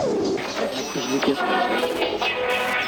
Thank you.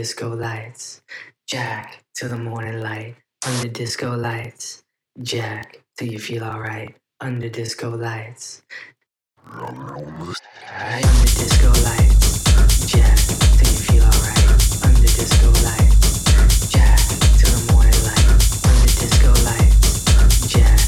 Disco lights. Jack till the morning light. Under disco lights. Jack till you feel alright. Under disco lights. Alright, under disco lights. Jack till you feel alright. Under disco lights. Jack till the morning light. Under disco lights. Jack